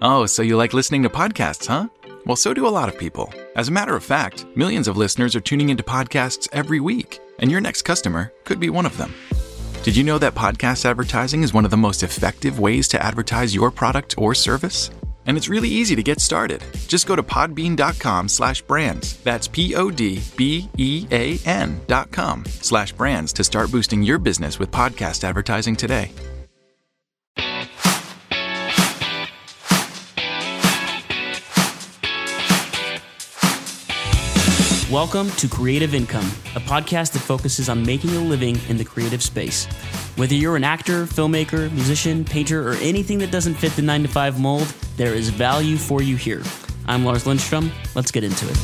Oh, so you like listening to podcasts, huh? Well, so do a lot of people. As a matter of fact, millions of listeners are tuning into podcasts every week, and your next customer could be one of them. Did you know that podcast advertising is one of the most effective ways to advertise your product or service? And it's really easy to get started. Just go to podbean.com slash brands. That's P-O-D-B-E-A-N dot com slash brands to start boosting your business with podcast advertising today. Welcome to Creative Income, a podcast that focuses on making a living in the creative space. Whether you're an actor, filmmaker, musician, painter, or anything that doesn't fit the 9 to 5 mold, there is value for you here. I'm Lars Lindstrom. Let's get into it.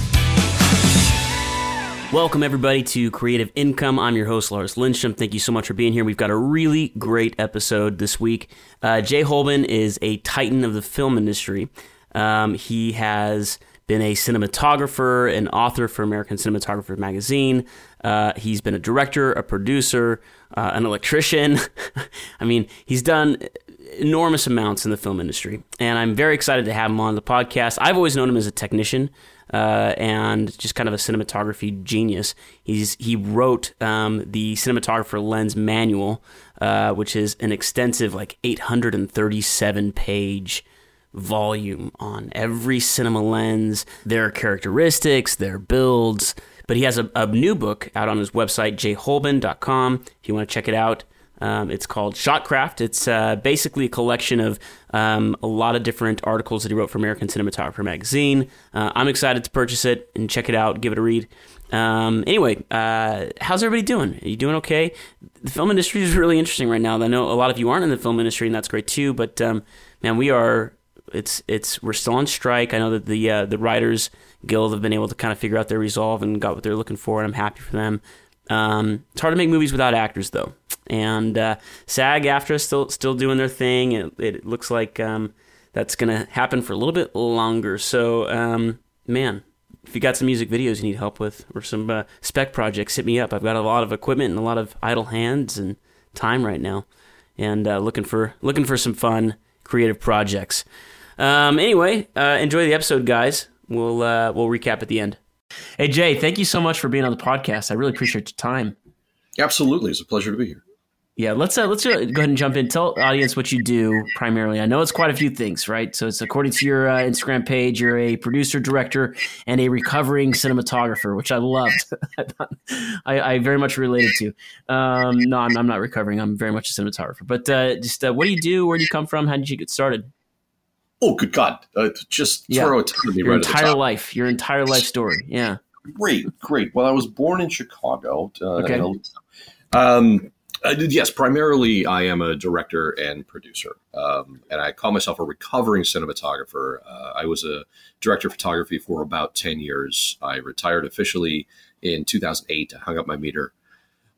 Welcome, everybody, to Creative Income. I'm your host, Lars Lindstrom. Thank you so much for being here. We've got a really great episode this week. Uh, Jay Holben is a titan of the film industry. Um, he has been a cinematographer and author for American Cinematographer magazine. Uh, he's been a director, a producer, uh, an electrician. I mean, he's done enormous amounts in the film industry, and I'm very excited to have him on the podcast. I've always known him as a technician. Uh, and just kind of a cinematography genius. He's he wrote um, the cinematographer lens manual, uh, which is an extensive, like 837 page volume on every cinema lens, their characteristics, their builds. But he has a, a new book out on his website, jayholben.com. If you want to check it out, um, it's called Shotcraft. It's uh, basically a collection of um, a lot of different articles that he wrote for American Cinematographer magazine. Uh, I'm excited to purchase it and check it out, give it a read. Um, anyway, uh, how's everybody doing? Are you doing okay? The film industry is really interesting right now. I know a lot of you aren't in the film industry, and that's great too. But um, man, we are it's it's we're still on strike. I know that the uh, the writers guild have been able to kind of figure out their resolve and got what they're looking for, and I'm happy for them. Um, it's hard to make movies without actors, though, and uh, SAG-AFTRA still still doing their thing. It, it looks like um, that's gonna happen for a little bit longer. So, um, man, if you got some music videos you need help with or some uh, spec projects, hit me up. I've got a lot of equipment and a lot of idle hands and time right now, and uh, looking for looking for some fun creative projects. Um, anyway, uh, enjoy the episode, guys. We'll uh, we'll recap at the end. Hey Jay, thank you so much for being on the podcast. I really appreciate your time. Absolutely, it's a pleasure to be here. Yeah, let's uh, let's go ahead and jump in. Tell audience what you do primarily. I know it's quite a few things, right? So it's according to your uh, Instagram page, you're a producer, director, and a recovering cinematographer, which I loved. I, I, very much related to. Um, no, I'm, I'm, not recovering. I'm very much a cinematographer. But uh, just uh, what do you do? Where do you come from? How did you get started? Oh, good God! Uh, just yeah. throw a ton of me your right entire life, your entire life story. Yeah. Great, great. Well, I was born in Chicago. Uh, okay. Um, yes, primarily I am a director and producer, um, and I call myself a recovering cinematographer. Uh, I was a director of photography for about ten years. I retired officially in 2008. I hung up my meter,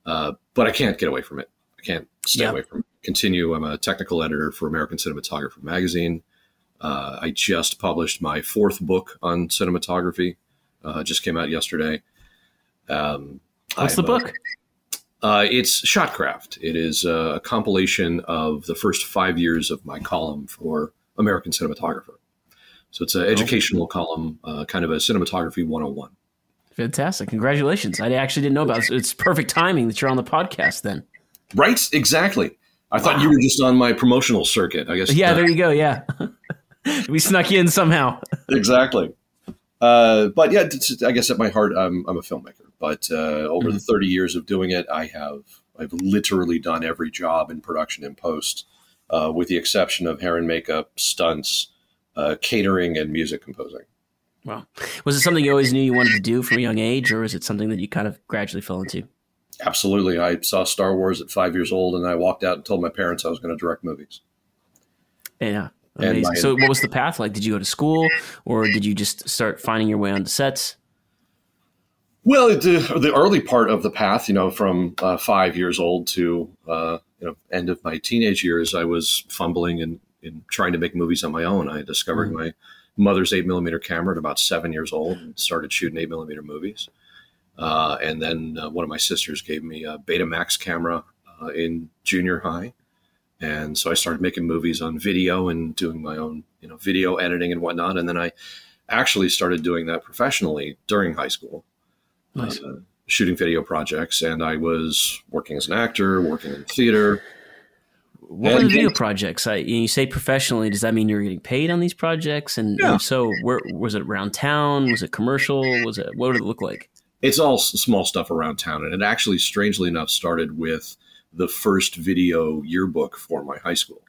uh, but I can't get away from it. I can't stay yeah. away from it. Continue. I'm a technical editor for American Cinematographer magazine. Uh, I just published my fourth book on cinematography. Uh, just came out yesterday. Um, What's I'm the book? uh, it's Shotcraft. It is a compilation of the first five years of my column for American Cinematographer. So it's an oh. educational column, uh, kind of a cinematography 101. Fantastic. Congratulations. I actually didn't know about it. It's perfect timing that you're on the podcast then. Right? Exactly. I wow. thought you were just on my promotional circuit. I guess. Yeah, there you go. Yeah. we snuck you in somehow. exactly. Uh, but yeah, I guess at my heart, I'm, I'm a filmmaker. But uh, over mm-hmm. the 30 years of doing it, I have I've literally done every job in production and post, uh, with the exception of hair and makeup, stunts, uh, catering, and music composing. Wow. Was it something you always knew you wanted to do from a young age, or is it something that you kind of gradually fell into? Absolutely. I saw Star Wars at five years old, and I walked out and told my parents I was going to direct movies. Yeah. Amazing. so, what was the path like? Did you go to school, or did you just start finding your way on the sets? Well, the, the early part of the path, you know, from uh, five years old to uh, you know end of my teenage years, I was fumbling and, and trying to make movies on my own. I discovered mm-hmm. my mother's eight millimeter camera at about seven years old and started shooting eight millimeter movies. Uh, and then uh, one of my sisters gave me a Betamax camera uh, in junior high and so I started making movies on video and doing my own, you know, video editing and whatnot. And then I actually started doing that professionally during high school, nice. uh, shooting video projects. And I was working as an actor, working in theater. What and, were the video projects? I, you say professionally. Does that mean you're getting paid on these projects? And, yeah. and so, where was it around town? Was it commercial? Was it what did it look like? It's all small stuff around town, and it actually, strangely enough, started with the first video yearbook for my high school.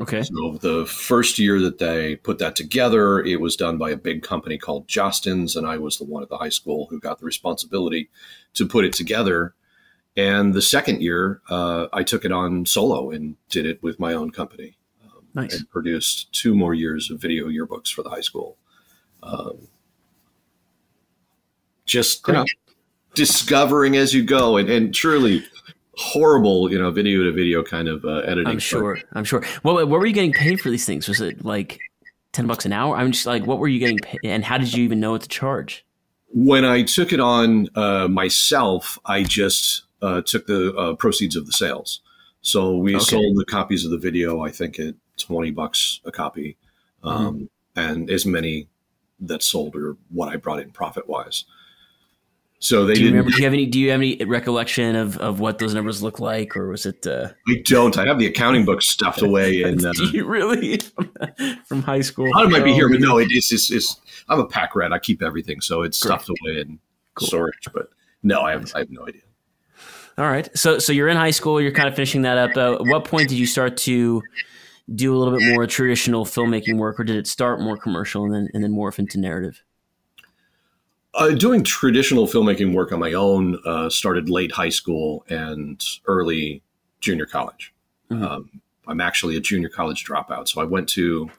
Okay. So the first year that they put that together, it was done by a big company called Jostens, and I was the one at the high school who got the responsibility to put it together. And the second year, uh, I took it on solo and did it with my own company. Um, nice. And produced two more years of video yearbooks for the high school. Um, just you know, discovering as you go, and, and truly horrible, you know, video to video kind of uh, editing. I'm sure. Part. I'm sure. Well, what were you getting paid for these things? Was it like ten bucks an hour? I'm just like, what were you getting paid, and how did you even know what to charge? When I took it on uh, myself, I just uh, took the uh, proceeds of the sales. So we okay. sold the copies of the video, I think, at twenty bucks a copy, um, mm-hmm. and as many that sold or what I brought in profit wise. So they do you remember? Do you have any? Do you have any recollection of, of what those numbers look like, or was it? Uh... I don't. I have the accounting book stuffed away. And uh, do you really from high school? I might be here, but no, it's, it's, it's I'm a pack rat. I keep everything, so it's stuffed away in cool. storage. But no, I have I have no idea. All right, so so you're in high school. You're kind of finishing that up. Uh, at what point did you start to do a little bit more traditional filmmaking work, or did it start more commercial and then and then morph into narrative? Uh, doing traditional filmmaking work on my own uh, started late high school and early junior college. Mm-hmm. Um, I'm actually a junior college dropout. So I went to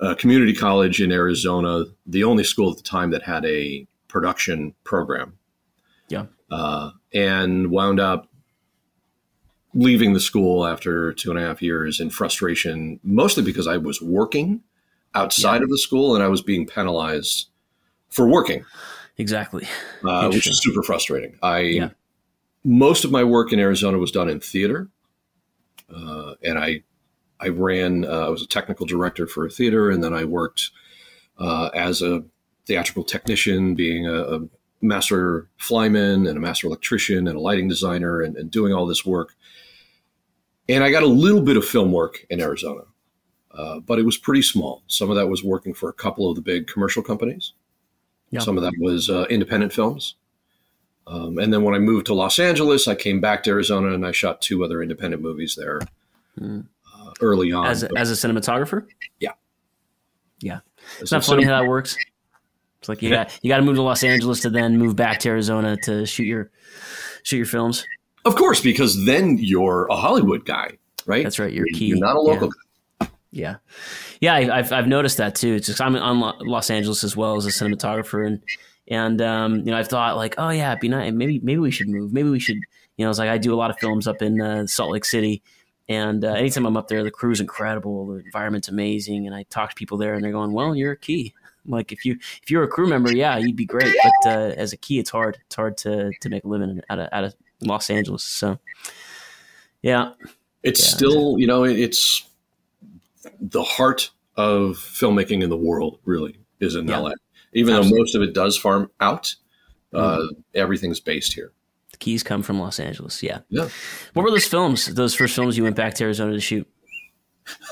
a community college in Arizona, the only school at the time that had a production program. Yeah. Uh, and wound up leaving the school after two and a half years in frustration, mostly because I was working outside yeah. of the school and I was being penalized for working. Exactly. Uh, which is super frustrating. I yeah. most of my work in Arizona was done in theater, uh, and I I ran. Uh, I was a technical director for a theater, and then I worked uh, as a theatrical technician, being a, a, master flyman and a master electrician and a lighting designer, and, and, doing all this work. And I got a little bit of film work in Arizona, uh, but it was pretty small. Some of that was working for a couple of the big commercial companies. Yeah. Some of that was uh, independent films. Um, and then when I moved to Los Angeles, I came back to Arizona and I shot two other independent movies there mm. uh, early on. As a, as a cinematographer? Yeah. Yeah. It's not funny how that works. It's like you got you got to move to Los Angeles to then move back to Arizona to shoot your shoot your films. Of course, because then you're a Hollywood guy, right? That's right. You're key. You're not a local yeah. guy. Yeah. Yeah, I, have I've noticed that too. It's just I'm on Los Angeles as well as a cinematographer, and and um, you know I've thought like, oh yeah, it'd be nice. Maybe maybe we should move. Maybe we should. You know, it's like I do a lot of films up in uh, Salt Lake City, and uh, anytime I'm up there, the crew's incredible, the environment's amazing, and I talk to people there, and they're going, "Well, you're a key. Like if you if you're a crew member, yeah, you'd be great, but uh, as a key, it's hard. It's hard to to make a living out of out of Los Angeles. So, yeah, it's yeah. still you know it's the heart of filmmaking in the world really is in yeah. LA. Even Absolutely. though most of it does farm out, uh, mm. everything's based here. The keys come from Los Angeles. Yeah. Yeah. What were those films? Those first films you went back to Arizona to shoot?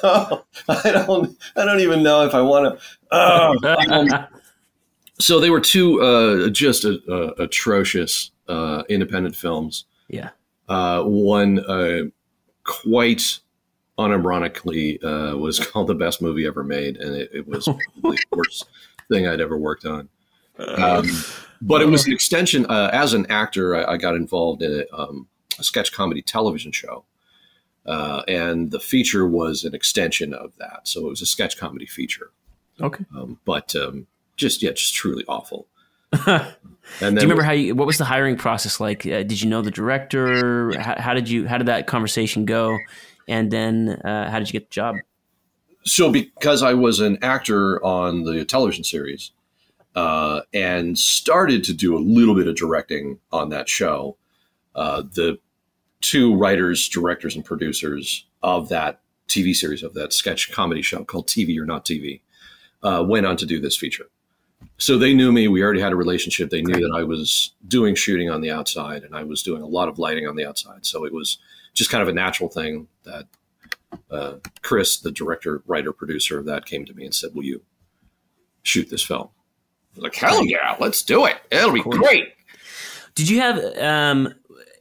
Oh, I don't. I don't even know if I want to. Oh, um, so they were two uh, just a, a, atrocious uh, independent films. Yeah. Uh, one uh, quite unironically uh, was called the best movie ever made, and it, it was the worst thing I'd ever worked on. Um, but it was an extension. Uh, as an actor, I, I got involved in a, um, a, sketch comedy television show, uh, and the feature was an extension of that. So it was a sketch comedy feature. Okay, um, but um, just yeah, just truly awful. and then, do you remember how you? What was the hiring process like? Uh, did you know the director? How, how, did you? How did that conversation go? And then uh, how did you get the job? So, because I was an actor on the television series uh, and started to do a little bit of directing on that show, uh, the two writers, directors, and producers of that TV series of that sketch comedy show called TV or Not TV uh, went on to do this feature. So they knew me. We already had a relationship. They knew that I was doing shooting on the outside and I was doing a lot of lighting on the outside. So it was just kind of a natural thing that uh, Chris, the director, writer, producer of that, came to me and said, "Will you shoot this film?" I was like, "Hell yeah, let's do it! It'll be great." Did you have um,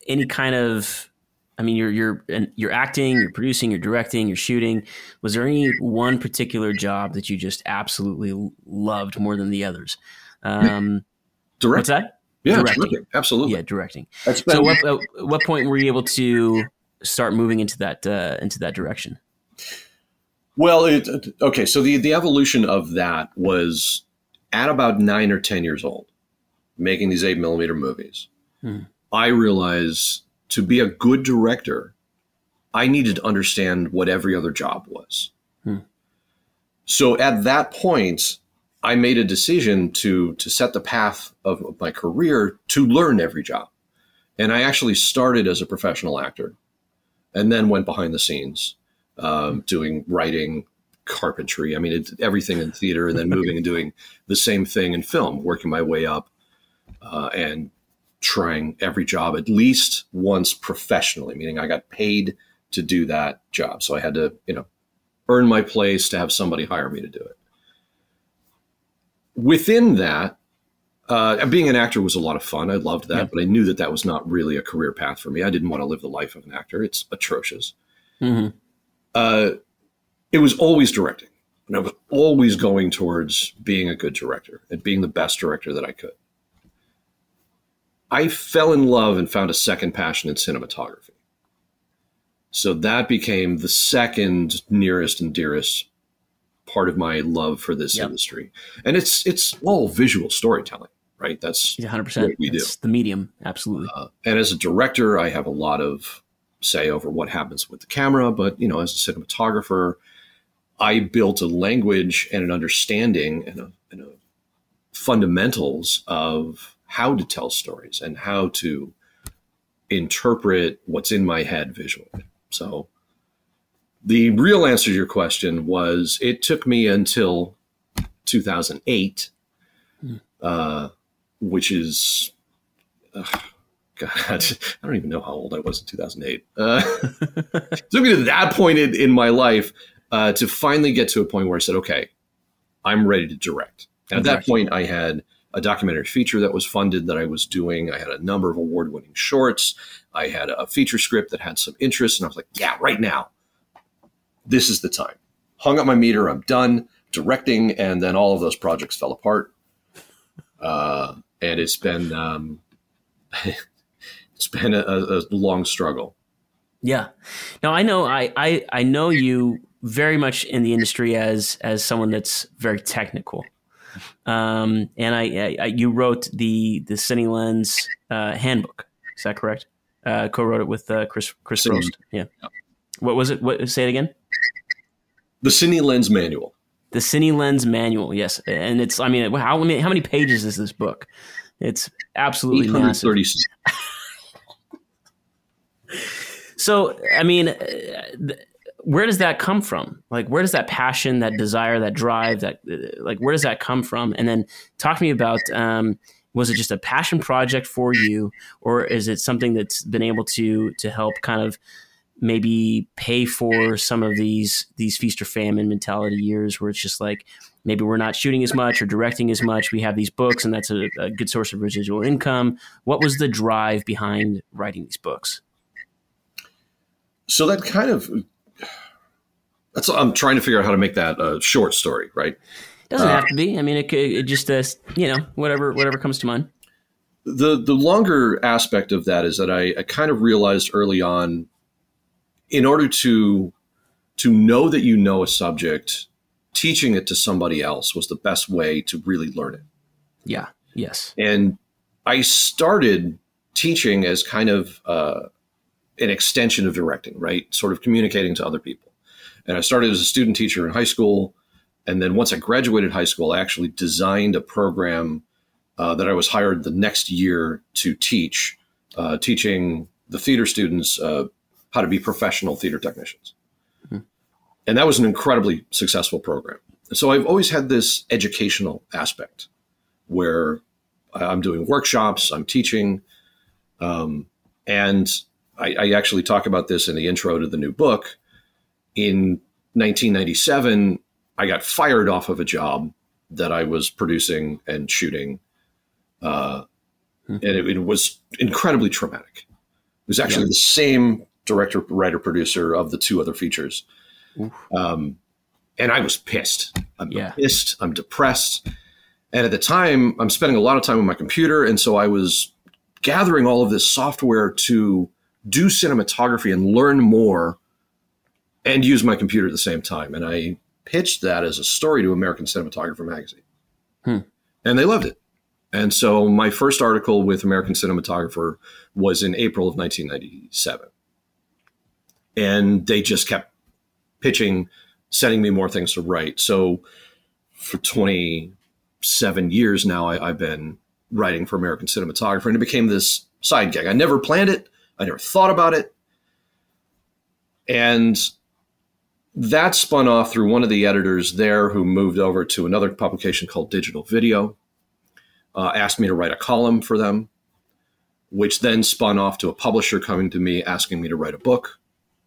any kind of I mean, you're you're you're acting, you're producing, you're directing, you're shooting. Was there any one particular job that you just absolutely loved more than the others? Um, directing. What's that? Yeah, directing. directing. Absolutely. Yeah, directing. Been- so, what, at what point were you able to start moving into that uh, into that direction? Well, it, okay. So the the evolution of that was at about nine or ten years old, making these eight millimeter movies. Hmm. I realized to be a good director, I needed to understand what every other job was. Hmm. So at that point, I made a decision to to set the path of my career to learn every job. And I actually started as a professional actor and then went behind the scenes um, doing writing, carpentry. I mean, it, everything in theater, and then moving and doing the same thing in film, working my way up uh, and trying every job at least once professionally, meaning I got paid to do that job. So I had to, you know, earn my place to have somebody hire me to do it. Within that, uh, being an actor was a lot of fun. I loved that, but I knew that that was not really a career path for me. I didn't want to live the life of an actor. It's atrocious. Mm-hmm. Uh, it was always directing. And I was always going towards being a good director and being the best director that I could. I fell in love and found a second passion in cinematography. So that became the second nearest and dearest part of my love for this yep. industry. And it's it's all visual storytelling, right? That's 100% what we That's do. the medium, absolutely. Uh, and as a director, I have a lot of say over what happens with the camera, but you know, as a cinematographer, I built a language and an understanding and a, and a fundamentals of how to tell stories and how to interpret what's in my head visually. So the real answer to your question was it took me until 2008, hmm. uh, which is, God, I don't even know how old I was in 2008. Uh, took me to that point in, in my life uh, to finally get to a point where I said, okay, I'm ready to direct. And at that point, I had a documentary feature that was funded that I was doing. I had a number of award winning shorts. I had a feature script that had some interest. And I was like, yeah, right now, this is the time. Hung up my meter. I'm done directing. And then all of those projects fell apart. Uh, and it's been, um, it's been a, a long struggle. Yeah. Now I know I, I I know you very much in the industry as as someone that's very technical. Um, and I, I, you wrote the the Cine Lens uh, handbook. Is that correct? Uh, co-wrote it with uh, Chris Chris Probst. Yeah. yeah. What was it? What say it again? The Cine Lens manual. The Cine Lens manual. Yes, and it's. I mean, how many how many pages is this book? It's absolutely massive. so, I mean, where does that come from? Like, where does that passion, that desire, that drive, that like, where does that come from? And then talk to me about um, was it just a passion project for you, or is it something that's been able to to help kind of maybe pay for some of these these feast or famine mentality years where it's just like maybe we're not shooting as much or directing as much. We have these books, and that's a, a good source of residual income. What was the drive behind writing these books? So that kind of that's I'm trying to figure out how to make that a short story, right? Doesn't uh, have to be. I mean, it could it just uh, you know whatever whatever comes to mind. The the longer aspect of that is that I, I kind of realized early on, in order to to know that you know a subject, teaching it to somebody else was the best way to really learn it. Yeah. Yes. And I started teaching as kind of uh, an extension of directing, right? Sort of communicating to other people. And I started as a student teacher in high school. And then once I graduated high school, I actually designed a program uh, that I was hired the next year to teach, uh, teaching the theater students uh, how to be professional theater technicians. Mm-hmm. And that was an incredibly successful program. So I've always had this educational aspect where I'm doing workshops, I'm teaching, um, and I, I, actually talk about this in the intro to the new book. In 1997, I got fired off of a job that I was producing and shooting, uh, hmm. and it, it, was incredibly traumatic. It was actually yeah. the same director, writer, producer of the two other features, um, and I was pissed. I'm yeah. pissed. I'm depressed. And at the time, I'm spending a lot of time on my computer, and so I was gathering all of this software to do cinematography and learn more and use my computer at the same time. And I pitched that as a story to American Cinematographer magazine. Hmm. And they loved it. And so my first article with American Cinematographer was in April of 1997. And they just kept pitching, sending me more things to write. So for 27 years now, I, I've been writing for American Cinematographer, and it became this side gig. I never planned it. I never thought about it. And that spun off through one of the editors there who moved over to another publication called Digital Video, uh, asked me to write a column for them, which then spun off to a publisher coming to me asking me to write a book.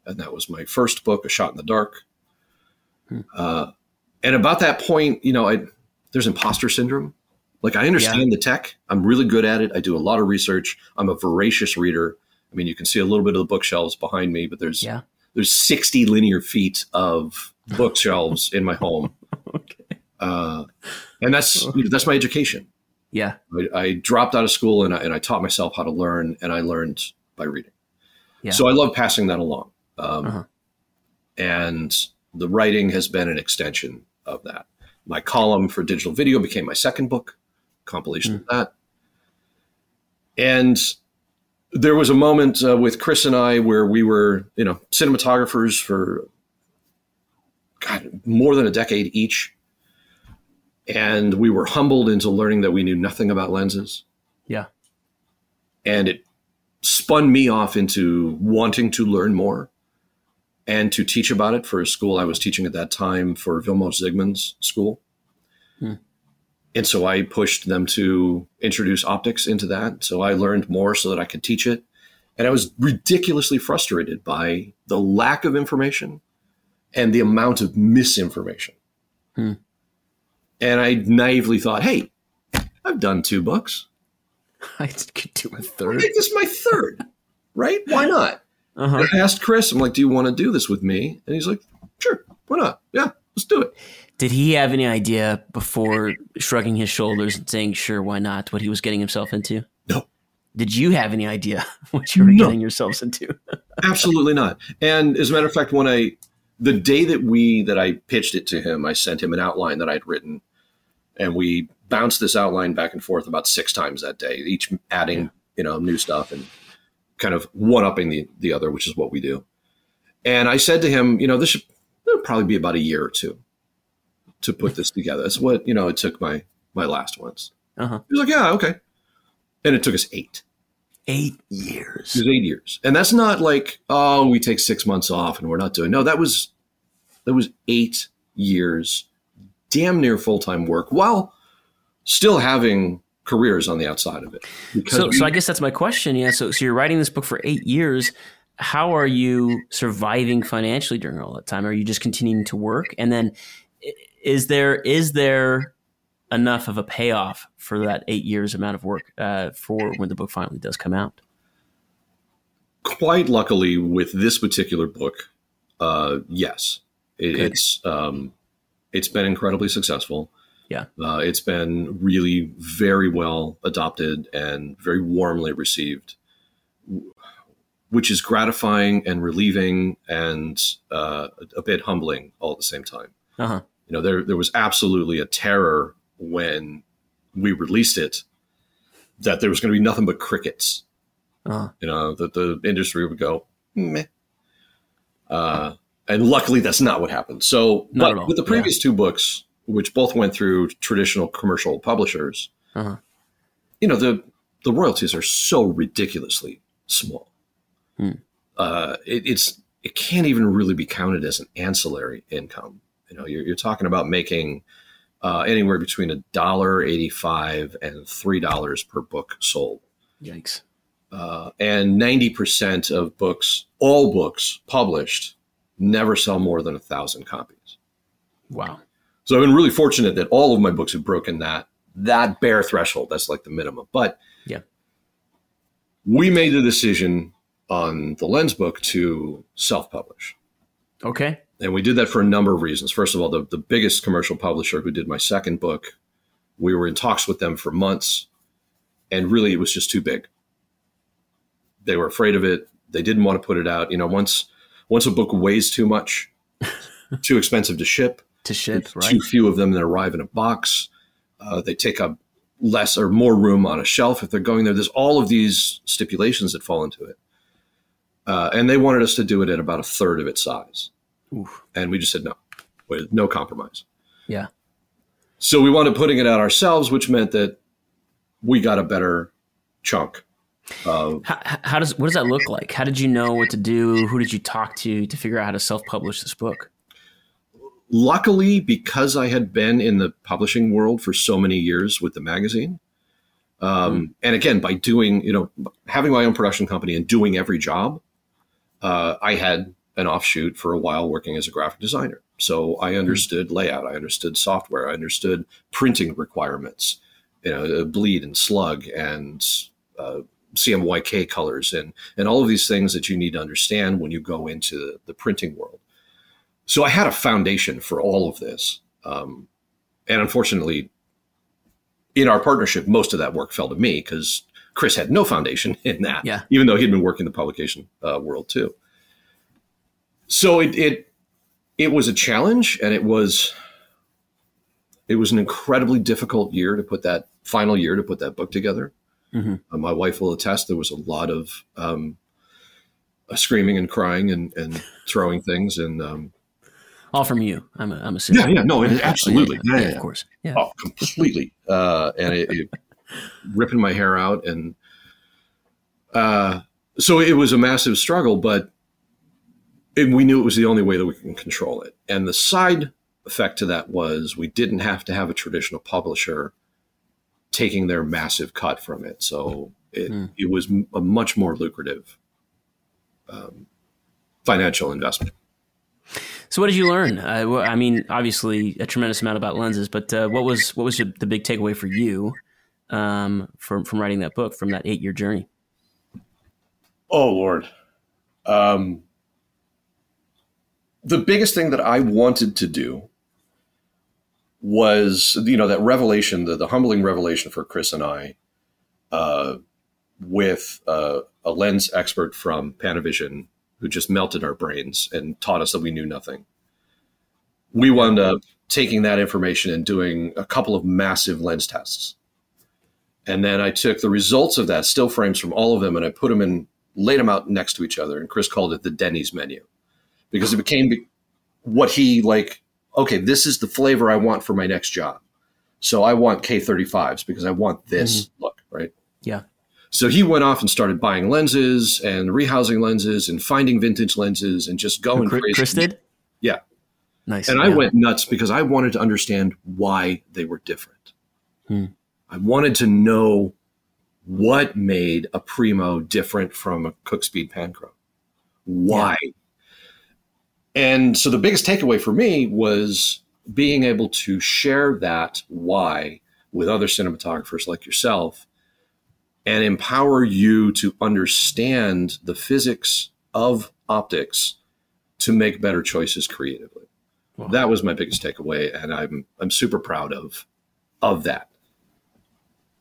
And that was my first book, A Shot in the Dark. Hmm. Uh, and about that point, you know, I, there's imposter syndrome. Like I understand yeah. the tech. I'm really good at it. I do a lot of research. I'm a voracious reader. I mean, you can see a little bit of the bookshelves behind me, but there's yeah. there's 60 linear feet of bookshelves in my home. okay. Uh, and that's that's my education. Yeah. I, I dropped out of school and I, and I taught myself how to learn, and I learned by reading. Yeah. So I love passing that along. Um, uh-huh. And the writing has been an extension of that. My column for digital video became my second book compilation mm. of that. And there was a moment uh, with Chris and I where we were, you know, cinematographers for God, more than a decade each. And we were humbled into learning that we knew nothing about lenses. Yeah. And it spun me off into wanting to learn more and to teach about it for a school I was teaching at that time for Vilmos Zsigmond's school. Hmm. And so I pushed them to introduce optics into that. So I learned more so that I could teach it. And I was ridiculously frustrated by the lack of information and the amount of misinformation. Hmm. And I naively thought, hey, I've done two books. I could do a third. This is my third, right? Why not? Uh-huh. I asked Chris, I'm like, do you want to do this with me? And he's like, sure, why not? Yeah, let's do it. Did he have any idea before shrugging his shoulders and saying, sure, why not, what he was getting himself into? No. Did you have any idea what you were no. getting yourselves into? Absolutely not. And as a matter of fact, when I, the day that we, that I pitched it to him, I sent him an outline that I'd written and we bounced this outline back and forth about six times that day, each adding, yeah. you know, new stuff and kind of one upping the, the other, which is what we do. And I said to him, you know, this should probably be about a year or two to put this together. That's what you know. It took my my last ones. Uh-huh. He was like, yeah, okay, and it took us eight. Eight years. It was eight years, and that's not like oh, we take six months off and we're not doing. No, that was that was eight years, damn near full time work, while still having careers on the outside of it. So, we, so I guess that's my question. Yeah. So, so you're writing this book for eight years. How are you surviving financially during all that time? Are you just continuing to work? And then is there is there enough of a payoff for that eight years amount of work uh, for when the book finally does come out? Quite luckily, with this particular book, uh, yes, it, it's um, it's been incredibly successful. Yeah, uh, it's been really very well adopted and very warmly received, which is gratifying and relieving and uh, a bit humbling all at the same time. Uh-huh you know, there there was absolutely a terror when we released it that there was going to be nothing but crickets. Uh-huh. You know, that the industry would go meh. Uh, and luckily, that's not what happened. So, not but with the previous yeah. two books, which both went through traditional commercial publishers, uh-huh. you know, the the royalties are so ridiculously small. Hmm. Uh, it, it's it can't even really be counted as an ancillary income. You know, you're, you're talking about making uh, anywhere between a dollar eighty-five and three dollars per book sold. Yikes! Uh, and ninety percent of books, all books published, never sell more than a thousand copies. Wow! So I've been really fortunate that all of my books have broken that that bare threshold. That's like the minimum. But yeah, we made the decision on the Lens book to self-publish. Okay. And we did that for a number of reasons. First of all, the, the biggest commercial publisher who did my second book, we were in talks with them for months, and really it was just too big. They were afraid of it. They didn't want to put it out. You know, once once a book weighs too much, too expensive to ship, to ship, right? Too few of them that arrive in a box. Uh, they take up less or more room on a shelf if they're going there. There's all of these stipulations that fall into it. Uh, and they wanted us to do it at about a third of its size. Oof. And we just said no, with no compromise. Yeah. So we up putting it out ourselves, which meant that we got a better chunk. Of, how, how does what does that look like? How did you know what to do? Who did you talk to to figure out how to self-publish this book? Luckily, because I had been in the publishing world for so many years with the magazine, um, mm. and again by doing you know having my own production company and doing every job, uh, I had an offshoot for a while working as a graphic designer. So I hmm. understood layout, I understood software, I understood printing requirements, you know, bleed and slug and uh, CMYK colors and and all of these things that you need to understand when you go into the printing world. So I had a foundation for all of this, um, and unfortunately, in our partnership, most of that work fell to me because Chris had no foundation in that, yeah. even though he'd been working the publication uh, world too. So it, it it was a challenge, and it was it was an incredibly difficult year to put that final year to put that book together. Mm-hmm. Uh, my wife will attest. There was a lot of um, uh, screaming and crying and, and throwing things, and um, all from you. I'm a, I'm a yeah, yeah, no, it, absolutely, yeah, yeah, yeah, of course, yeah, oh, completely. Uh, and it, it, ripping my hair out, and uh, so it was a massive struggle, but it, we knew it was the only way that we can control it. And the side effect to that was we didn't have to have a traditional publisher taking their massive cut from it. So it, mm. it was a much more lucrative um, financial investment. So, what did you learn? Uh, I mean, obviously, a tremendous amount about lenses, but uh, what was what was the big takeaway for you um, from from writing that book from that eight year journey? Oh Lord, um, the biggest thing that I wanted to do was you know that revelation, the, the humbling revelation for Chris and I, uh, with uh, a lens expert from Panavision who just melted our brains and taught us that we knew nothing. We wound up taking that information and doing a couple of massive lens tests and then I took the results of that still frames from all of them and I put them in, laid them out next to each other. And Chris called it the Denny's menu because it became what he like, okay, this is the flavor I want for my next job. So I want K35s because I want this mm-hmm. look, right? Yeah. So he went off and started buying lenses and rehousing lenses and finding vintage lenses and just going Chris, crazy. Chris did? Yeah. Nice. And yeah. I went nuts because I wanted to understand why they were different. Hmm. I wanted to know what made a Primo different from a Cooke Speed Panchro. Why? Yeah. And so the biggest takeaway for me was being able to share that why with other cinematographers like yourself and empower you to understand the physics of optics to make better choices creatively. Wow. That was my biggest takeaway and I'm I'm super proud of of that.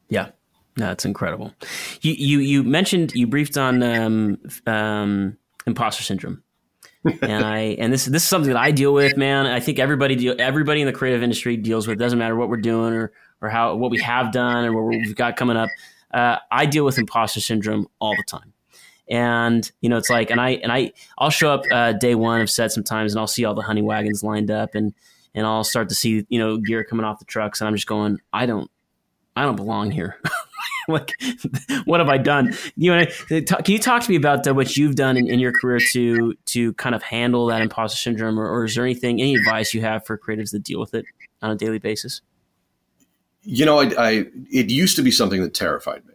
Yeah. No, that's incredible. You you you mentioned you briefed on um, um, imposter syndrome, and I and this this is something that I deal with, man. I think everybody deal, everybody in the creative industry deals with. It Doesn't matter what we're doing or or how what we have done or what we've got coming up. Uh, I deal with imposter syndrome all the time, and you know it's like, and I and I I'll show up uh, day one of set sometimes, and I'll see all the honey wagons lined up, and and I'll start to see you know gear coming off the trucks, and I'm just going, I don't I don't belong here. like, what have I done? You know, can you talk to me about uh, what you've done in, in, your career to to kind of handle that imposter syndrome, or, or is there anything, any advice you have for creatives that deal with it on a daily basis? You know, I, I it used to be something that terrified me,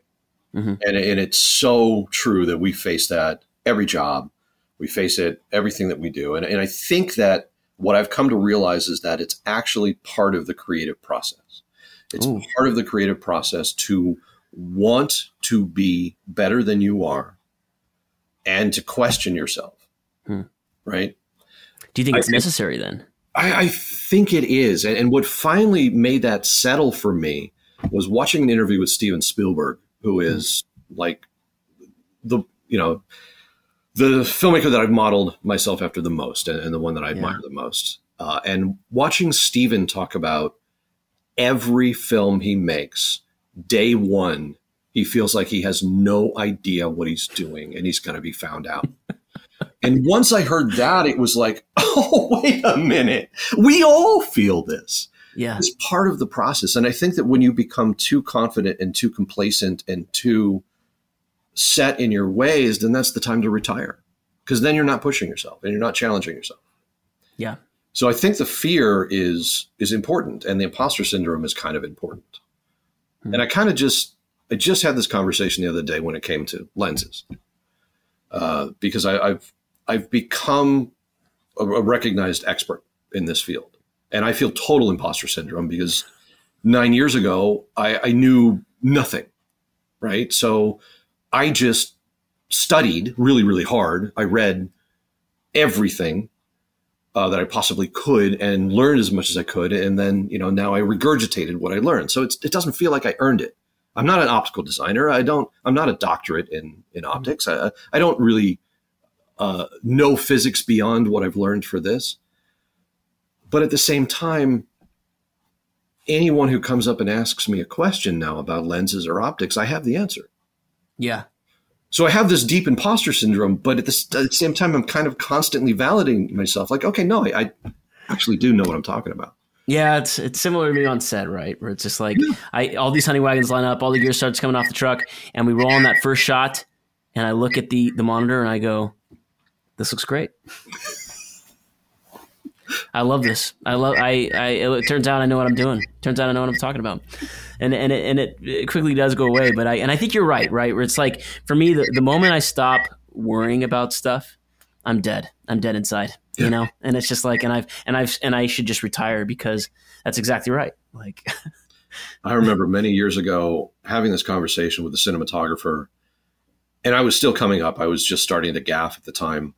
mm-hmm. and and it's so true that we face that every job, we face it everything that we do, and and I think that what I've come to realize is that it's actually part of the creative process. It's Ooh. part of the creative process to want to be better than you are and to question yourself. Hmm. Right? Do you think I it's think, necessary then? I, I, think it is. And, and what finally made that settle for me was watching an interview with Steven Spielberg, who hmm. is like the, you know, the filmmaker that I've modeled myself after the most and, and the one that I admire yeah. the most. Uh, and watching Steven talk about every film he makes, day one, he feels like he has no idea what he's doing and he's going to be found out. and once I heard that, it was like, oh, wait a minute. We all feel this. Yeah. It's part of the process. And I think that when you become too confident and too complacent and too set in your ways, then that's the time to retire because then you're not pushing yourself and you're not challenging yourself. Yeah. So I think the fear is is important, and the imposter syndrome is kind of important. Hmm. And I kind of just I just had this conversation the other day when it came to lenses, uh, because I, have I've become a, a recognized expert in this field, and I feel total imposter syndrome because nine years ago I, I knew nothing, right? So I just studied really really hard. I read everything uh, that I possibly could and learned as much as I could. And then, you know, now I regurgitated what I learned. So it doesn't feel like I earned it. I'm not an optical designer. I don't, I'm not a doctorate in, in optics. I, I don't really uh, know physics beyond what I've learned for this. But at the same time, anyone who comes up and asks me a question now about lenses or optics, I have the answer. Yeah. So I have this deep imposter syndrome, but at the, at the same time, I'm kind of constantly validating myself. Like, okay, no, I, I, actually do know what I'm talking about. Yeah, it's it's similar to me on set, right? Where it's just like. I all these honey wagons line up, all the gear starts coming off the truck, and we roll on that first shot, and I look at the the monitor and I go, "This looks great." I love this. I love. I. I. It turns out I know what I'm doing. Turns out I know what I'm talking about and and it, and it, it quickly does go away. But I and I think you're right, right? Where it's like for me, the, the moment I stop worrying about stuff, I'm dead. I'm dead inside. Yeah. You know, and it's just like, and I've and I've and I should just retire because that's exactly right. Like, I remember many years ago having this conversation with a cinematographer, and I was still coming up. I was just starting to gaff at the time,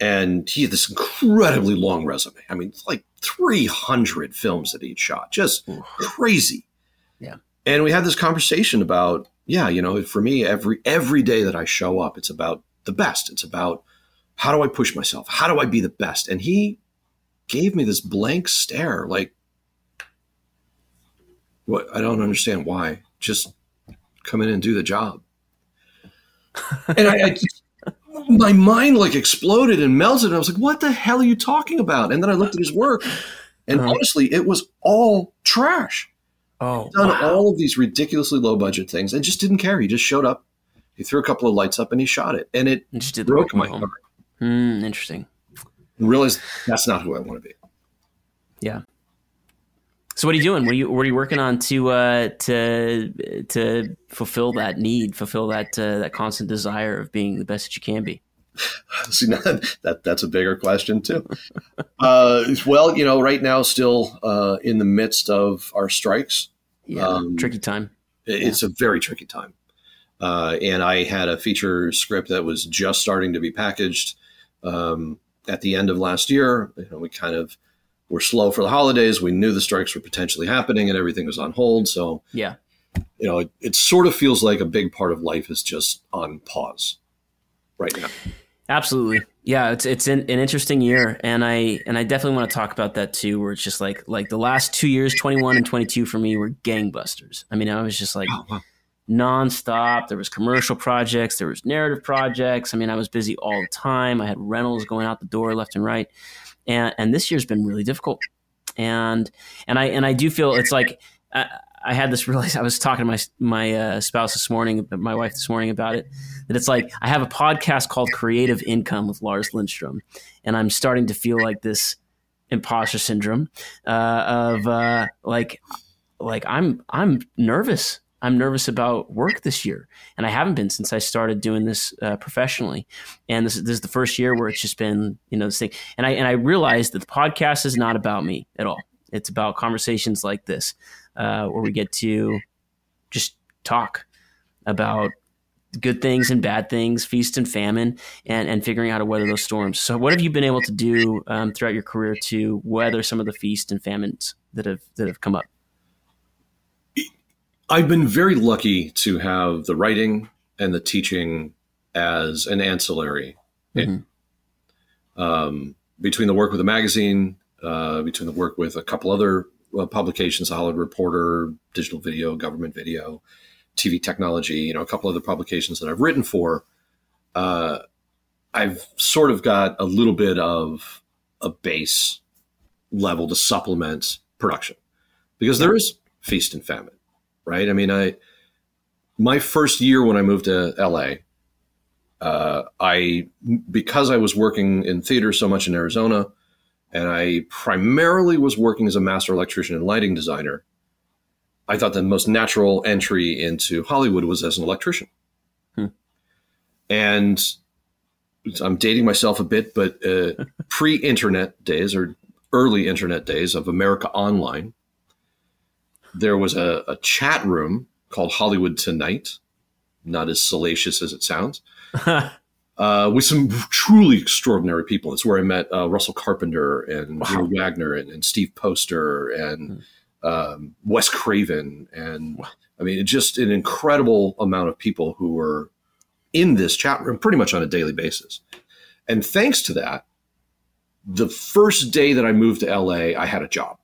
and he had this incredibly long resume. I mean, like 300 films that he'd shot, just crazy. Yeah. And we had this conversation about, yeah, you know, for me, every every day that I show up, it's about the best. It's about how do I push myself? How do I be the best? And he gave me this blank stare, like, what? I don't understand why. Just come in and do the job. and I, I my mind like exploded and melted. And I was like, what the hell are you talking about? And then I looked at his work, and uh-huh. honestly, it was all trash. Oh, done wow. all of these ridiculously low budget things and just didn't care. He just showed up, he threw a couple of lights up, and he shot it, and it just did broke my heart. Mm, interesting. And realized that's not who I want to be. So what are you doing? What are you what are you working on to uh, to to fulfill that need, fulfill that uh, that constant desire of being the best that you can be? See, that, that that's a bigger question too. uh, well, you know, right now, still uh, in the midst of our strikes. Yeah, um, tricky time. It's yeah. a very tricky time. Uh, and I had a feature script that was just starting to be packaged um, at the end of last year. You know, we kind of were slow for the holidays. We knew the strikes were potentially happening, and everything was on hold. So, yeah, you know, it, it sort of feels like a big part of life is just on pause right now. Absolutely. Yeah, it's it's an, an, interesting year, and I and I definitely want to talk about that too. Where it's just like like the last two years, twenty one and twenty two for me were gangbusters. I mean, I was just like oh, wow. nonstop. There was commercial projects, there was narrative projects. I mean, I was busy all the time. I had rentals going out the door left and right, and and this year's been really difficult. And and I and I do feel it's like. I, I had this realize I was talking to my my uh, spouse this morning, my wife this morning about it. That it's like I have a podcast called Creative Income with Lars Lindstrom, and I'm starting to feel like this imposter syndrome uh, of uh, like like I'm I'm nervous. I'm nervous about work this year, and I haven't been since I started doing this uh, professionally. And this, this is the first year where it's just been you know this thing. And I and I realized that the podcast is not about me at all. It's about conversations like this uh, where we get to just talk about good things and bad things, feast and famine, and, and figuring out how to weather those storms. So, what have you been able to do um, throughout your career to weather some of the feast and famines that have that have come up? I've been very lucky to have the writing and the teaching as an ancillary. Mm-hmm. Um, between the work with the magazine, uh, between the work with a couple other uh, publications, Hollywood Reporter, Digital Video, Government Video, TV Technology, you know, a couple other publications that I've written for, uh, I've sort of got a little bit of a base level to supplement production because there is feast and famine, right? I mean, I my first year when I moved to LA, uh, I because I was working in theater so much in Arizona, and I primarily was working as a master electrician and lighting designer. I thought the most natural entry into Hollywood was as an electrician. Hmm. And I'm dating myself a bit, but uh, pre internet days or early internet days of America Online, there was a, a, chat room called Hollywood Tonight, not as salacious as it sounds, uh, with some truly extraordinary people. It's where I met uh, Russell Carpenter and wow. Wagner and, and, Steve Poster and. Hmm um, Wes Craven, and I mean, just an incredible amount of people who were in this chat room pretty much on a daily basis. And thanks to that, the first day that I moved to LA, I had a job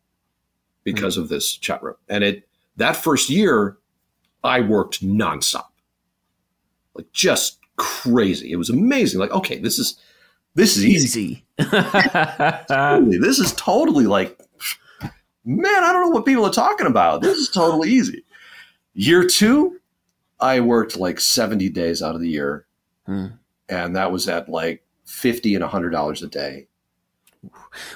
because mm-hmm. of this chat room. And it that first year, I worked nonstop, like just crazy. It was amazing. Like, okay, this is this is easy. easy. totally. This is totally like man, I don't know what people are talking about. This is totally easy. Year two, I worked like 70 days out of the year. Hmm. And that was at like 50 and $100 a day.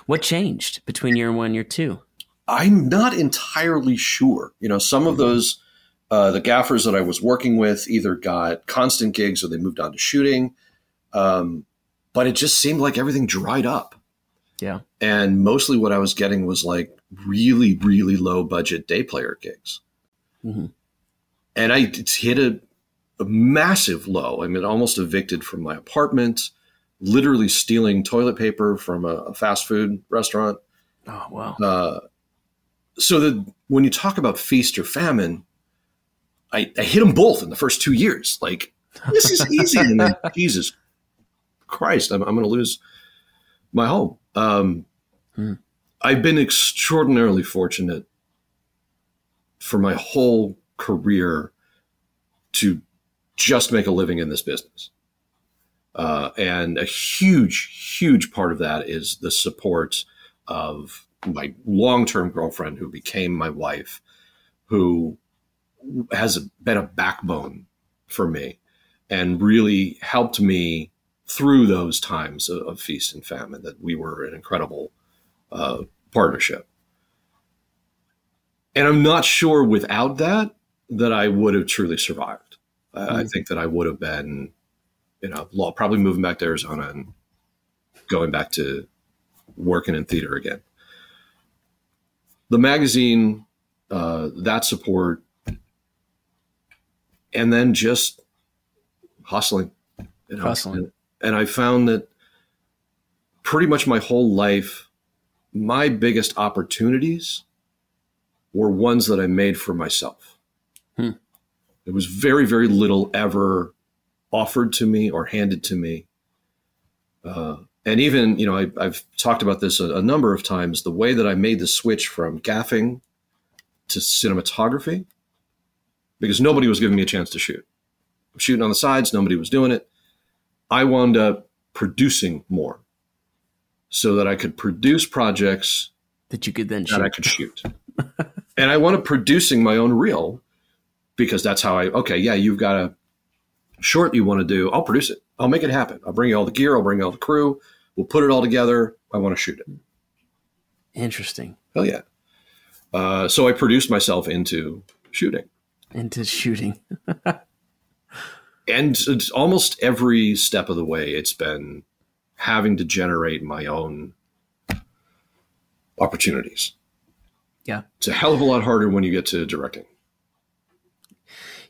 What changed between year one and year two? I'm not entirely sure. You know, some of mm-hmm. those, uh, the gaffers that I was working with either got constant gigs or they moved on to shooting. Um, but it just seemed like everything dried up. Yeah. And mostly what I was getting was like really, really low budget day player gigs. Mm-hmm. And I hit a, a massive low. I mean, almost evicted from my apartment, literally stealing toilet paper from a, a fast food restaurant. Oh, wow. Uh, so that when you talk about feast or famine, I, I hit them both in the first two years. Like, this is easy. and then, Jesus Christ, I'm, I'm going to lose my home. Um, hmm. I've been extraordinarily fortunate for my whole career to just make a living in this business. Uh, and a huge, huge part of that is the support of my long term girlfriend, who became my wife, who has been a backbone for me and really helped me through those times of, of, feast and famine that we were an incredible uh, partnership. And I'm not sure without that that I would have truly survived. Mm-hmm. I think that I would have been, you know, probably moving back to Arizona and going back to working in theater again. The magazine, uh, that support, and then just hustling. You know, hustling. And I found that pretty much my whole life, my biggest opportunities were ones that I made for myself. Hmm. There was very, very little ever offered to me or handed to me. Uh, and even, you know, I, have talked about this a, a, number of times the way that I made the switch from gaffing to cinematography, because nobody was giving me a chance to shoot. I'm shooting on the sides, nobody was doing it. I wound up producing more so that I could produce projects that you could then that shoot. I could shoot. and I wound up producing my own reel because that's how I. Okay, yeah, you've got a short you want to do. I'll produce it. I'll make it happen. I'll bring you all the gear. I'll bring you all the crew. We'll put it all together. I want to shoot it. Interesting. Hell yeah. Uh, so I produced myself into shooting. Into shooting. and it's almost every step of the way, it's been having to generate my own opportunities. Yeah. It's a hell of a lot harder when you get to directing.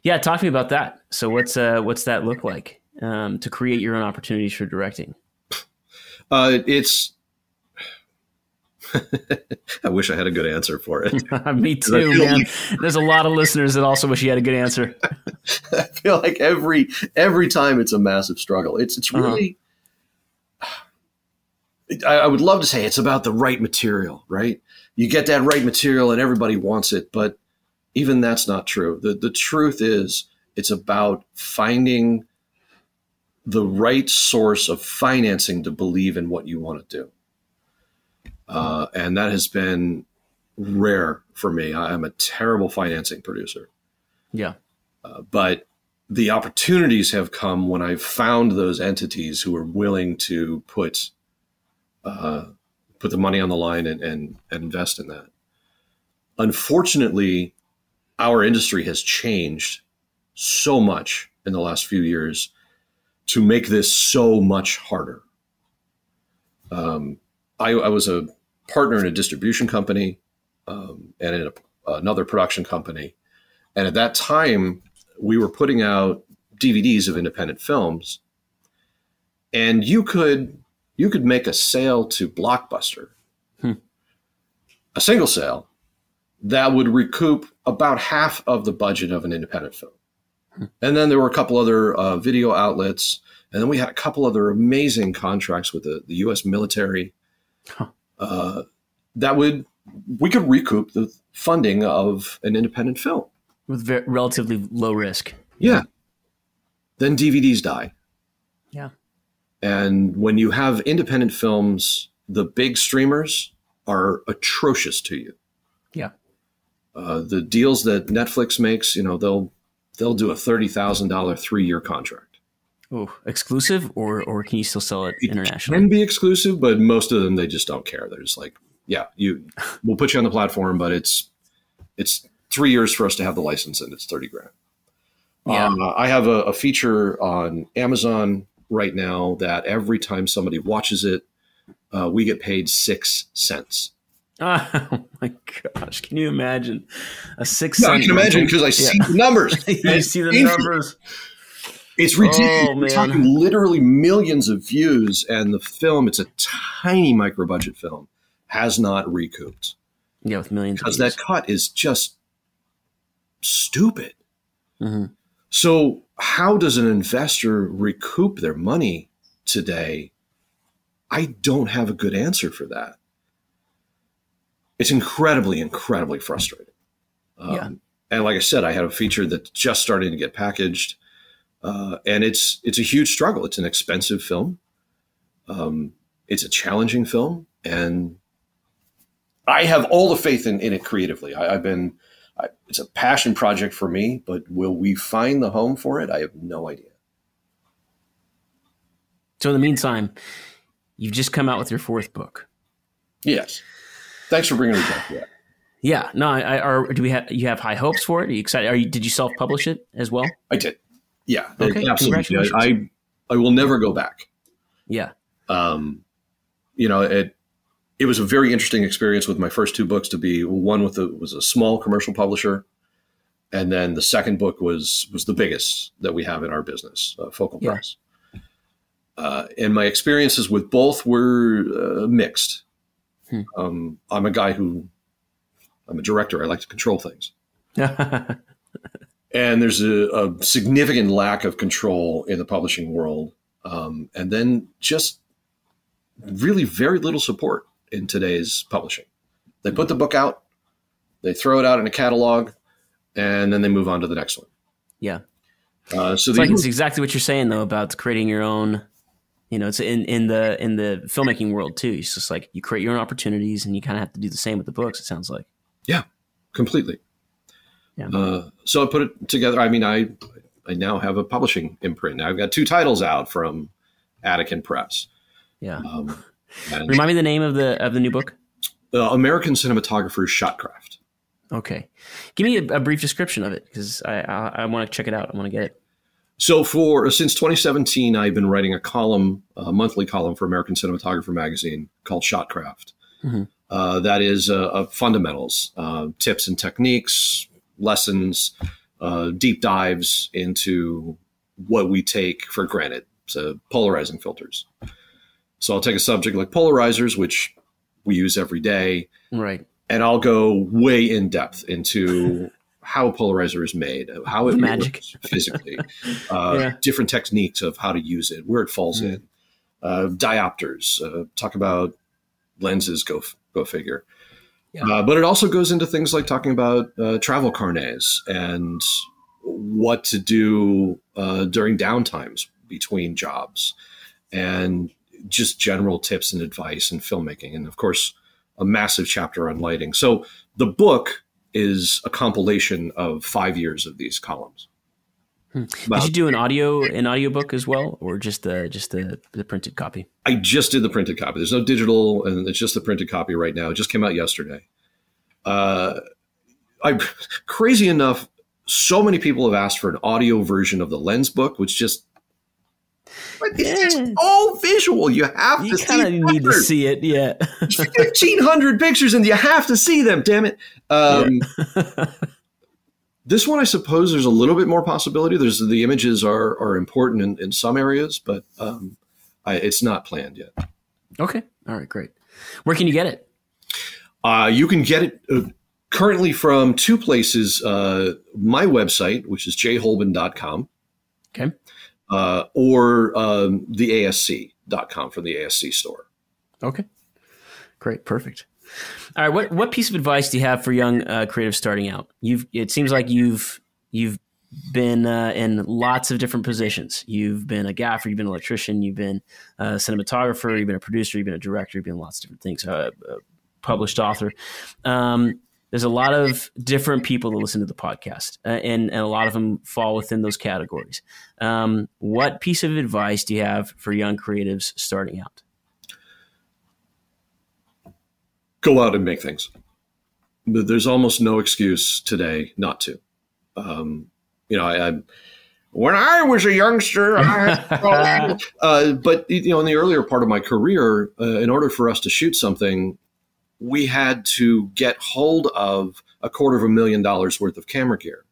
Yeah, talk to me about that. So what's uh what's that look like um, to create your own opportunities for directing? Uh, it's I wish I had a good answer for it. Me too, man. Like, There's a lot of listeners that also wish you had a good answer. I feel like every every time it's a massive struggle. It's it's uh-huh. really. Uh-huh. I, I would love to say it's about the right material, right? You get that right material and everybody wants it, but even that's not true. The the truth is it's about finding the right source of financing to believe in what you want to do. Uh, and that has been rare for me. I'm a terrible financing producer. Yeah. Uh, but the opportunities have come when I've found those entities who are willing to put uh, put the money on the line and, and, and invest in that. Unfortunately, our industry has changed so much in the last few years to make this so much harder. Um, I, I, was a partner in a distribution company um, and in a, another production company. And at that time, we were putting out DVDs of independent films, and you could you could make a sale to Blockbuster, hmm. a single sale that would recoup about half of the budget of an independent film. And then there were a couple other uh, video outlets, and then we had a couple other amazing contracts with the, the U.S. military. Huh uh, that would we could recoup the funding of an independent film with very, relatively low risk. Yeah. Then DVDs die. Yeah. And when you have independent films, the big streamers are atrocious to you. Yeah. Uh, the deals that Netflix makes, you know, they'll they'll do a thirty thousand dollar three year contract. Oh, exclusive or or can you still sell it internationally? It can be exclusive, but most of them they just don't care. They're just like, yeah, you we'll put you on the platform, but it's it's three years for us to have the license and it's thirty grand. Yeah. Um, I have a, a, feature on Amazon right now that every time somebody watches it, uh, we get paid six cents. Oh my gosh! Can you imagine a six? Yeah, I can imagine because I see yeah. the numbers. you see the numbers. It's ridiculous. Oh, We're talking literally millions of views, and the film, it's a tiny micro budget film, has not recouped. Yeah, with millions because that cut is just stupid. Mm-hmm. So, how does an investor recoup their money today? I don't have a good answer for that. It's incredibly, incredibly frustrating. Um, yeah. And like I said, I had a feature that's just starting to get packaged uh, and it's it's a huge struggle. It's an expensive film. Um, it's a challenging film, and I have all the faith in, in it creatively. I, have been I, it's a passion project for me, but will we find the home for it? I have no idea. So in the meantime, you've just come out with your fourth book. Yes. Thanks for bringing it back. Yeah. Yeah. No. I, I are. Do we have you have high hopes for it? Are you excited? Are you? Did you self publish it as well? I did. Yeah, okay. absolutely. I, I, I will never go back. Yeah. Um, you know, it it was a very interesting experience with my first two books to be one with a was a small commercial publisher, and then the second book was was the biggest that we have in our business, uh, Focal yeah. Press. Uh, and my experiences with both were uh, mixed. Hmm. Um, I'm a guy who I'm a director. I like to control things. and there's a, a, significant lack of control in the publishing world um, and then just really very little support in today's publishing they put the book out they throw it out in a catalog and then they move on to the next one yeah uh, so like it's exactly what you're saying though about creating your own you know it's in, in the in the filmmaking world too it's just like you create your own opportunities and you kind of have to do the same with the books it sounds like yeah completely. Yeah. Uh, so I put it together. I mean, I I now have a publishing imprint. Now I've got two titles out from Adakin Press. Yeah. Um, Remind me the name of the of the new book. Uh, American Cinematographer's Shotcraft. Okay, give me a, a brief description of it because I I, I want to check it out. I want to get it. So for since 2017, I've been writing a column, a monthly column for American Cinematographer magazine called Shotcraft. Mm-hmm. Uh, that is uh, fundamentals, uh, tips and techniques, lessons, uh, deep dives into what we take for granted. So polarizing filters. So I'll take a subject like polarizers, which we use every day, right? And I'll go way in depth into how a polarizer is made, how it Magic. works physically, uh, yeah. different techniques of how to use it, where it falls mm. in, uh, diopters. Uh, talk about lenses. Go go figure. Yeah. Uh, but it also goes into things like talking about uh, travel carnets and what to do uh, during downtimes between jobs, and just general tips and advice in filmmaking, and of course, a massive chapter on lighting. So the book is a compilation of five years of these columns. Hmm. Did you do an audio an audiobook as well, or just the just the, the printed copy? I just did the printed copy. There's no digital, and it's just the printed copy right now. It just came out yesterday. Uh, I crazy enough, so many people have asked for an audio version of the Lens book, which just it's, it's all visual. You have you to kind of need to see it. Yeah, fifteen hundred pictures, and you have to see them. Damn it. Um, yeah. this one, I suppose, there's a little bit more possibility. There's the images are are important in, in some areas, but um, I, it's not planned yet. Okay. All right. Great. Where can you get it? Uh, you can get it uh, currently from two places. Uh, my website, which is jayholben.com. Okay uh, or um, the ASC.com from the ASC store. Okay, great, perfect. All right, what what piece of advice do you have for young uh, creatives starting out? You've it seems like you've you've been uh, in lots of different positions. You've been a gaffer, you've been an electrician, you've been a cinematographer, you've been a producer, you've been a director, you've been lots of different things. Uh, a published author. Um, there's a lot of different people that listen to the podcast, uh, and, and a lot of them fall within those categories. Um, what piece of advice do you have for young creatives starting out? Go out and make things. But there's almost no excuse today not to. Um, you know, I, I, when I was a youngster, I uh, but you know, in the earlier part of my career, uh, in order for us to shoot something, we had to get hold of a quarter of a million dollars worth of camera gear.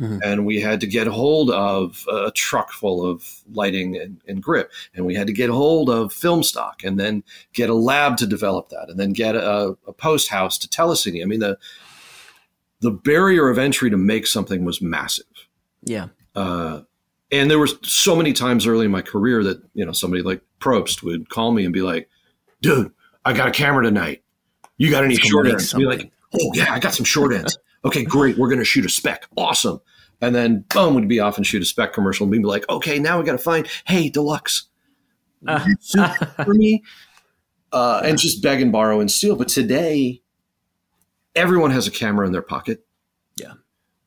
Mm-hmm. And we had to get hold of a truck full of lighting and, and, grip. And we had to get hold of film stock and then get a lab to develop that and then get a, a post house to telecine. I mean, the, the barrier of entry to make something was massive. Yeah. Uh, and there were so many times early in my career that, you know, somebody like Probst would call me and be like, dude, I got a camera tonight. You got any short ends? Be like, oh yeah, I got some short ends. Okay, great. We're going to shoot a spec. Awesome. And then boom, we'd be off and shoot a spec commercial, and we'd be like, okay, now we got to find, hey, deluxe, uh, for me, uh, and just beg and borrow and steal. But today, everyone has a camera in their pocket. Yeah.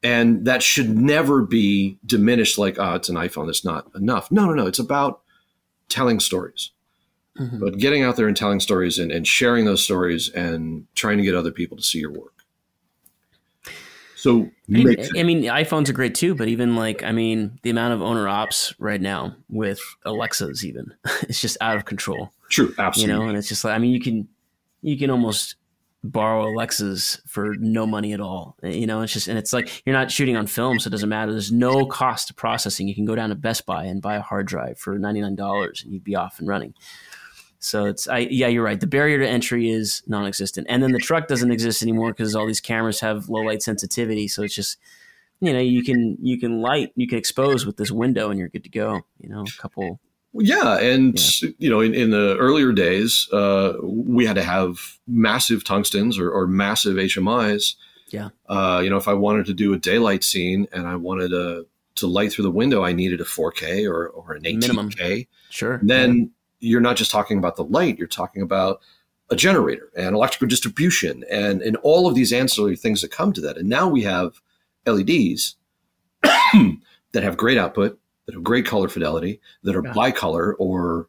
And that should never be diminished like, oh, it's an iPhone. It's not enough. No, no, no. It's about telling stories. Mm-hmm. But getting out there and telling stories and, and sharing those stories and trying to get other people to see your work. So, I mean, I mean, iPhones are great too, but even like, I mean, the amount of owner ops right now with Alexas, even it's just out of control. True, absolutely. You know, and it's just like, I mean, you can, you can almost borrow Alexas for no money at all. You know, it's just, and it's like you're not shooting on film, so it doesn't matter. There's no cost to processing. You can go down to Best Buy and buy a hard drive for ninety nine dollars, and you'd be off and running. So it's I yeah you're right. The barrier to entry is non-existent, and then the truck doesn't exist anymore because all these cameras have low light sensitivity. So it's just you know you can you can light you can expose with this window and you're good to go. You know, a couple. Yeah, and yeah. you know, in, in the earlier days, uh, we had to have massive tungstens or, or massive HMIs. Yeah. Uh, you know, if I wanted to do a daylight scene and I wanted to to light through the window, I needed a 4K or, or an 18K. Minimum. Sure. And then you're not just talking about the light, you're talking about a generator and electrical distribution and, and all of these ancillary things that come to that. And now we have LEDs that have great output, that have great color fidelity, that are yeah. bicolor or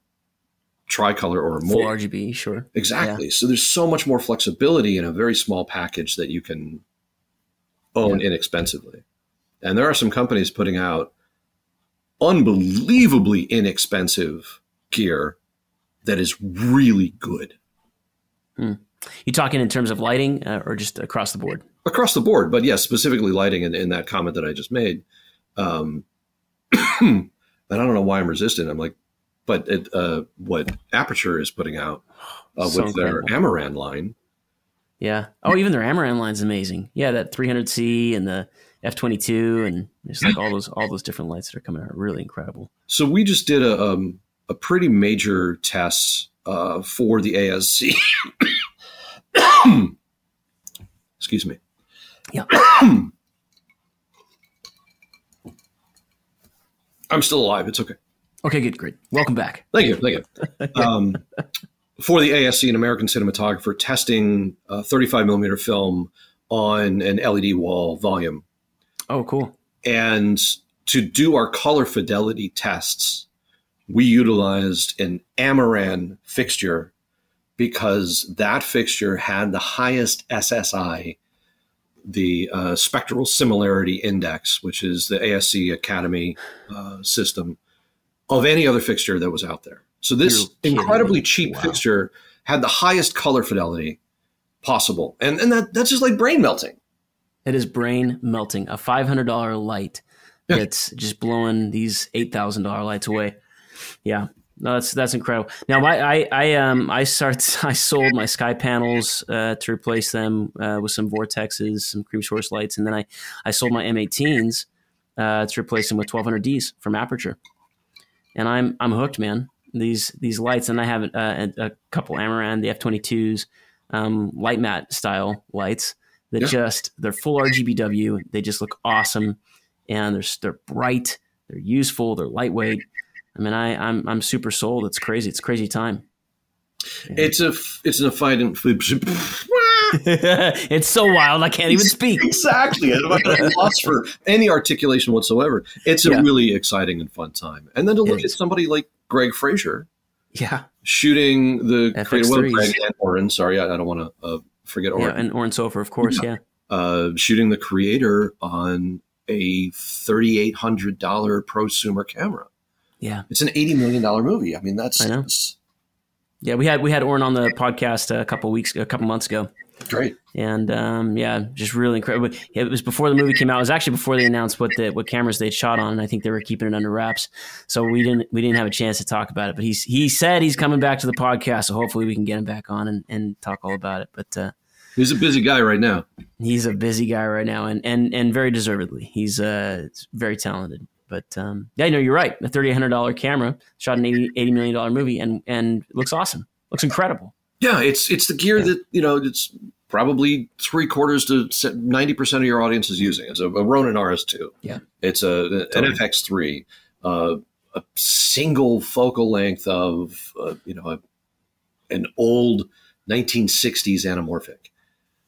tricolor or more. Full RGB, sure. Exactly. Yeah. So there's so much more flexibility in a very small package that you can own yeah. inexpensively. And there are some companies putting out unbelievably inexpensive gear that is really good. Hmm. You talking in terms of lighting uh, or just across the board? Across the board, but yes, specifically lighting in, in that comment that I just made. Um, and I don't know why I'm resistant. I'm like, but it, uh, what Aputure is putting out uh, so with incredible. their Amaran line. Yeah. Oh, even their Amaran line is amazing. Yeah, that 300C and the F22 and just like all those all those different lights that are coming out are really incredible. So we just did a um, a pretty major test uh, for the ASC. Excuse me. Yeah. I'm still alive. It's okay. Okay, good, great. Welcome back. Thank you, thank you. Um, for the ASC, an American cinematographer, testing a 35 millimeter film on an LED wall volume. Oh, cool. And to do our color fidelity tests, we utilized an Amaran fixture because that fixture had the highest SSI, the uh, Spectral Similarity Index, which is the ASC Academy uh, system of any other fixture that was out there. So this incredibly cheap wow. fixture had the highest color fidelity possible, and and that that's just like brain melting. It is brain melting. A five hundred dollar light yeah. that's just blowing these eight thousand dollar lights away. Yeah, no, that's that's incredible. Now, I I, I um I start I sold my SkyPanels uh, to replace them uh, with some vortexes, some Creamsource lights, and then I I sold my M18s uh, to replace them with 1200Ds from Aputure, and I'm I'm hooked, man. These these lights, and I have a, a couple Amaran, the F22s, um, LiteMat style lights that yeah. just they're full RGBW. They just look awesome, and they're they're bright, they're useful, they're lightweight. I mean, I I'm I'm super sold. It's crazy. It's crazy time. Yeah. It's a it's an affident. it's so wild I can't even speak. exactly. I'm not at loss for any articulation whatsoever. It's a yeah. really exciting and fun time. And then to look at somebody like Greig Fraser. Yeah. Shooting the creator, well, Greig and Oren. Sorry, I, I don't want to uh, forget Oren. Yeah, and Oren Soffer, of course. Yeah. yeah. Uh, shooting the creator on a $3,800 prosumer camera. Yeah. It's an $80 million movie. I mean, that's. I know. Yeah, we had we had Oren on the podcast a couple weeks, a couple months ago, Great. And um, yeah, just really incredible. It was before the movie came out. It was actually before they announced what the what cameras they'd shot on, and I think they were keeping it under wraps. So we didn't we didn't have a chance to talk about it. But he's he said he's coming back to the podcast, so hopefully we can get him back on and, and talk all about it. But uh, he's a busy guy right now. He's a busy guy right now, and and and very deservedly. He's uh very talented. But um, yeah, no, you're right. A thirty eight hundred dollar camera shot an 80, $80 million movie, and and looks awesome. Looks incredible. Yeah, it's it's the gear yeah. that you know it's probably three quarters to ninety percent of your audience is using. It's a, a Ronin RS2. Yeah, it's a totally. an FX3, uh, a single focal length of uh, you know a, an old 1960s anamorphic.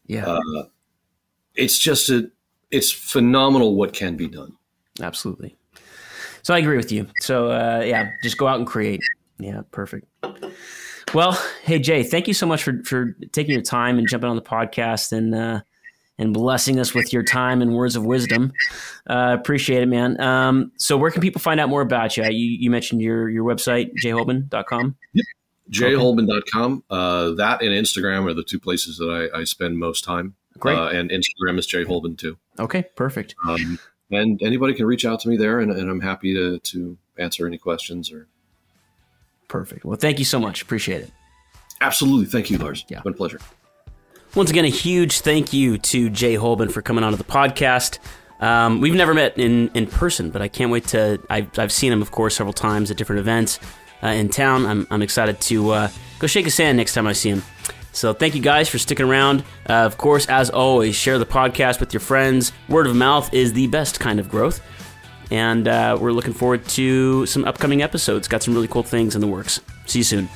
Yeah, uh, it's just a it's phenomenal what can be done. Absolutely. So I agree with you. So uh, yeah, just go out and create. Yeah, perfect. Well, hey Jay, thank you so much for for taking your time and jumping on the podcast and uh, and blessing us with your time and words of wisdom. Uh, appreciate it, man. Um, so, where can people find out more about you? You, you mentioned your your website, jayholben.com. Yep. jayholben.com. Uh, that and Instagram are the two places that I, I spend most time. Great. Uh, and Instagram is jayholben too. Okay, perfect. Um, and anybody can reach out to me there, and, and I'm happy to to answer any questions or Perfect. Well, thank you so much. Appreciate it. Absolutely. Thank you, Lars. Yeah. Been a pleasure. Once again, a huge thank you to Jay Holben for coming onto the podcast. Um, we've never met in, in person, but I can't wait to. I've, I've seen him, of course, several times at different events uh, in town. I'm, I'm excited to uh, go shake his hand next time I see him. So thank you guys for sticking around. Uh, of course, as always, share the podcast with your friends. Word of mouth is the best kind of growth. And uh, we're looking forward to some upcoming episodes. Got some really cool things in the works. See you soon.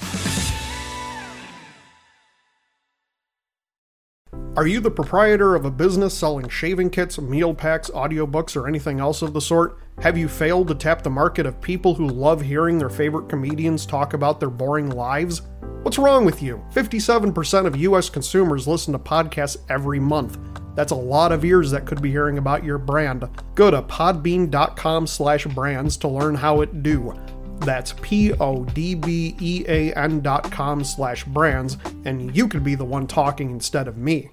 Are you the proprietor of a business selling shaving kits, meal packs, audiobooks, or anything else of the sort? Have you failed to tap the market of people who love hearing their favorite comedians talk about their boring lives? What's wrong with you? 57% of US consumers listen to podcasts every month. That's a lot of ears that could be hearing about your brand. Go to podbean.com slash brands to learn how it do. That's P-O-D-B-E-A-N dot com slash brands, and you could be the one talking instead of me.